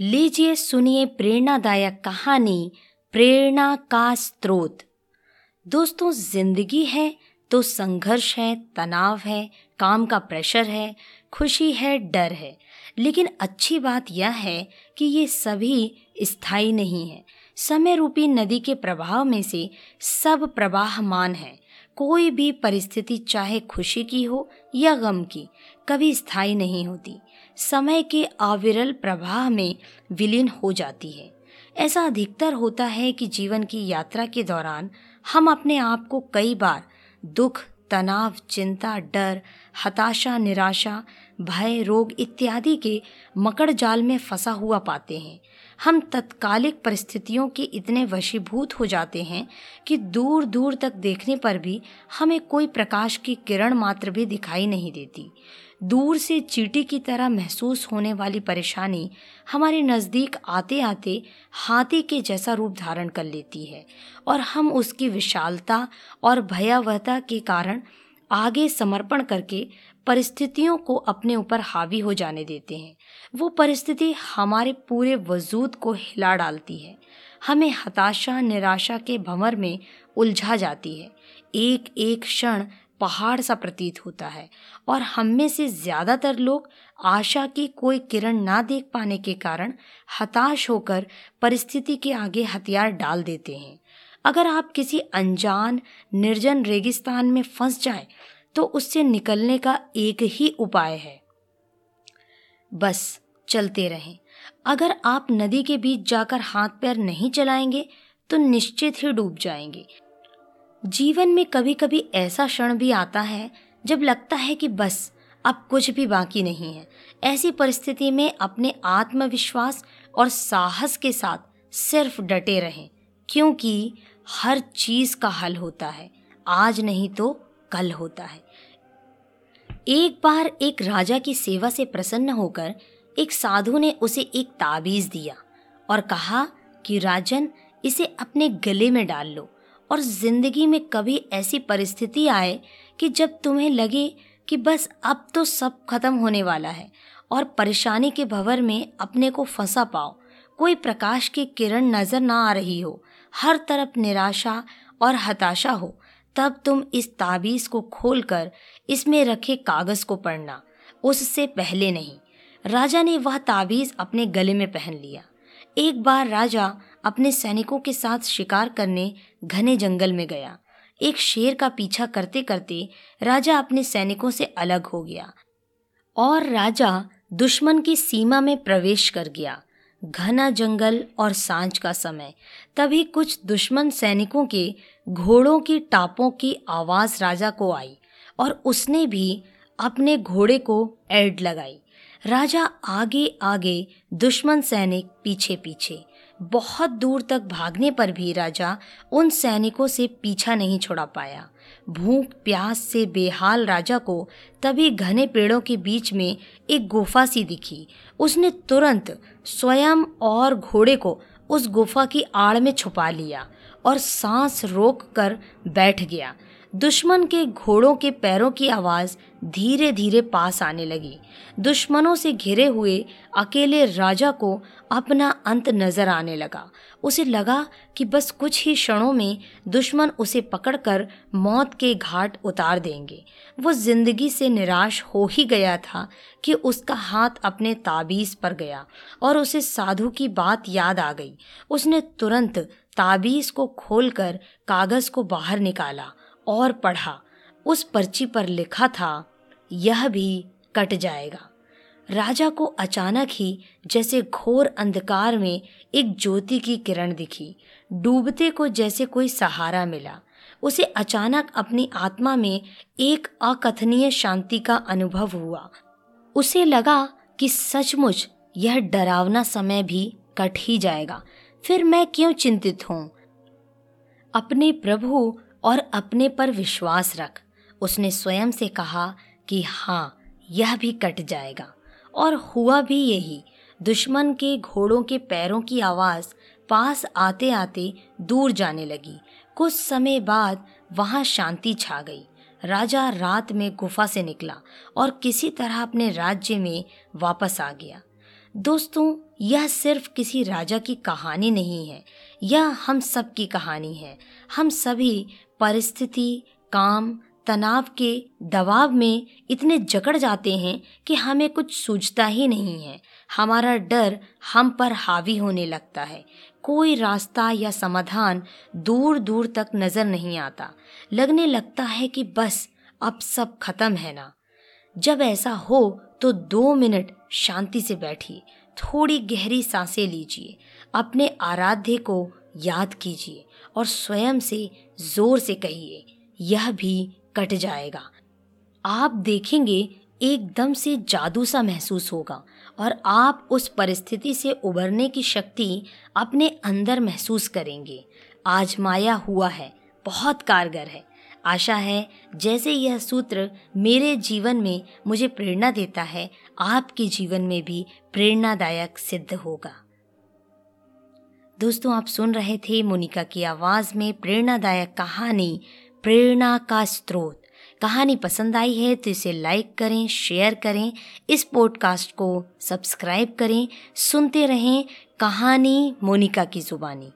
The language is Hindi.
लीजिए सुनिए प्रेरणादायक कहानी, प्रेरणा का स्रोत। दोस्तों, ज़िंदगी है तो संघर्ष है, तनाव है, काम का प्रेशर है, खुशी है, डर है। लेकिन अच्छी बात यह है कि ये सभी स्थायी नहीं है। समय रूपी नदी के प्रभाव में से सब प्रवाहमान है। कोई भी परिस्थिति चाहे खुशी की हो या गम की, कभी स्थायी नहीं होती। समय के अविरल प्रवाह में विलीन हो जाती है। ऐसा अधिकतर होता है कि जीवन की यात्रा के दौरान हम अपने आप को कई बार दुख, तनाव, चिंता, डर, हताशा, निराशा, भय, रोग इत्यादि के मकड़ जाल में फंसा हुआ पाते हैं। हम तत्कालिक परिस्थितियों के इतने वशीभूत हो जाते हैं कि दूर दूर तक देखने पर भी हमें कोई प्रकाश की किरण मात्र भी दिखाई नहीं देती। दूर से चीटी की तरह महसूस होने वाली परेशानी हमारे नज़दीक आते आते हाथी के जैसा रूप धारण कर लेती है और हम उसकी विशालता और भयावहता के कारण आगे समर्पण करके परिस्थितियों को अपने ऊपर हावी हो जाने देते हैं। वो परिस्थिति हमारे पूरे वजूद को हिला डालती है। हमें हताशा, निराशा के भंवर में उलझा जाती है। एक एक क्षण पहाड़ सा प्रतीत होता है और हम में से ज़्यादातर लोग आशा की कोई किरण ना देख पाने के कारण हताश होकर परिस्थिति के आगे हथियार डाल देते हैं। अगर आप किसी अनजान, निर्जन रेगिस्तान में फंस जाएँ तो उससे निकलने का एक ही उपाय है। बस, चलते रहें। अगर आप नदी के बीच जाकर हाथ पैर नहीं चलाएँगे तो निश्चित ही डूब जाएँगे। जीवन में कभी कभी ऐसा क्षण भी आता है, जब लगता है कि बस, अब कुछ भी बाकी नहीं है। ऐसी परिस्थिति में अपने आत्मविश्वास और साहस के साथ सिर्फ़ डटे रहें, क्योंकि हर चीज़ का हल होता है। आज नहीं तो कल होता है। एक बार एक राजा की सेवा से प्रसन्न होकर एक साधु ने उसे एक ताबीज दिया और कहा कि, राजन, इसे अपने गले में डाल लो और ज़िंदगी में कभी ऐसी परिस्थिति आए कि जब तुम्हें लगे कि बस अब तो सब खत्म होने वाला है और परेशानी के भंवर में अपने को फंसा पाओ, कोई प्रकाश की किरण नज़र ना आ रही हो, हर तरफ़ निराशा और हताशा हो तब तुम इस ताबीज को खोलकर इसमें रखे कागज़ को पढ़ना। उससे पहले नहीं। राजा ने वह ताबीज अपने गले में पहन लिया। एक बार राजा अपने सैनिकों के साथ शिकार करने घने जंगल में गया। एक शेर का पीछा करते करते राजा अपने सैनिकों से अलग हो गया और राजा दुश्मन की सीमा में प्रवेश कर गया। घना जंगल और साँझ का समय। तभी कुछ दुश्मन सैनिकों के घोड़ों की टापों की आवाज़ राजा को आई और उसने भी अपने घोड़े को एड लगाई। राजा आगे आगे दुश्मन सैनिक पीछे पीछे बहुत दूर तक भागने पर भी राजा उन सैनिकों से पीछा नहीं छोड़ा पाया। भूख, प्यास से बेहाल राजा को तभी घने पेड़ों के बीच में एक गुफा सी दिखी। उसने तुरंत स्वयं और घोड़े को उस गुफा की आड़ में छुपा लिया और सांस रोक कर बैठ गया। दुश्मन के घोड़ों के पैरों की आवाज़ धीरे धीरे पास आने लगी। दुश्मनों से घिरे हुए अकेले राजा को अपना अंत नज़र आने लगा। उसे लगा कि बस कुछ ही क्षणों में दुश्मन उसे पकड़कर मौत के घाट उतार देंगे। वो ज़िंदगी से निराश हो ही गया था कि उसका हाथ अपने ताबीज पर गया और उसे साधु की बात याद आ गई। उसने तुरंत ताबीज को खोलकर कागज़ को बाहर निकाला और पढ़ा, उस पर्ची पर लिखा था, यह भी कट जाएगा। राजा को अचानक ही जैसे घोर अंधकार में एक ज्योति की किरण दिखी। डूबते को जैसे कोई सहारा मिला। उसे अचानक अपनी आत्मा में एक अकथनीय शांति का अनुभव हुआ। उसे लगा कि सचमुच यह डरावना समय भी कट ही जाएगा। फिर मैं क्यों चिंतित हूँ? अपने प्रभु और अपने पर विश्वास रख। उसने स्वयं से कहा कि हाँ यह भी कट जाएगा। और हुआ भी यही। दुश्मन के घोड़ों के पैरों की आवाज़ पास आते आते दूर जाने लगी। कुछ समय बाद वहाँ शांति छा गई। राजा रात में गुफा से निकला और किसी तरह अपने राज्य में वापस आ गया। दोस्तों, यह सिर्फ़ किसी राजा की कहानी नहीं है। यह हम सब की कहानी है। हम सभी परिस्थिति, काम, तनाव के दबाव में इतने जकड़ जाते हैं कि हमें कुछ सूझता ही नहीं है। हमारा डर हम पर हावी होने लगता है। कोई रास्ता या समाधान दूर दूर तक नज़र नहीं आता। लगने लगता है कि बस, अब सब खत्म है ना। जब ऐसा हो तो दो मिनट शांति से बैठिए। थोड़ी गहरी साँसें लीजिए। अपने आराध्य को याद कीजिए। और स्वयं से ज़ोर से कहिए, यह भी कट जाएगा। आप देखेंगे, एकदम से जादू सा महसूस होगा और आप उस परिस्थिति से उभरने की शक्ति अपने अंदर महसूस करेंगे। आज माया हुआ है, बहुत कारगर है। आशा है, जैसे यह सूत्र मेरे जीवन में मुझे प्रेरणा देता है, आपके जीवन में भी प्रेरणादायक सिद्ध होगा। दोस्तों, आप सुन रहे थे मोनिका की आवाज़ में प्रेरणादायक कहानी, प्रेरणा का स्रोत। कहानी पसंद आई है तो इसे लाइक करें शेयर करें, इस पॉडकास्ट को सब्सक्राइब करें। सुनते रहें कहानी मोनिका की ज़ुबानी।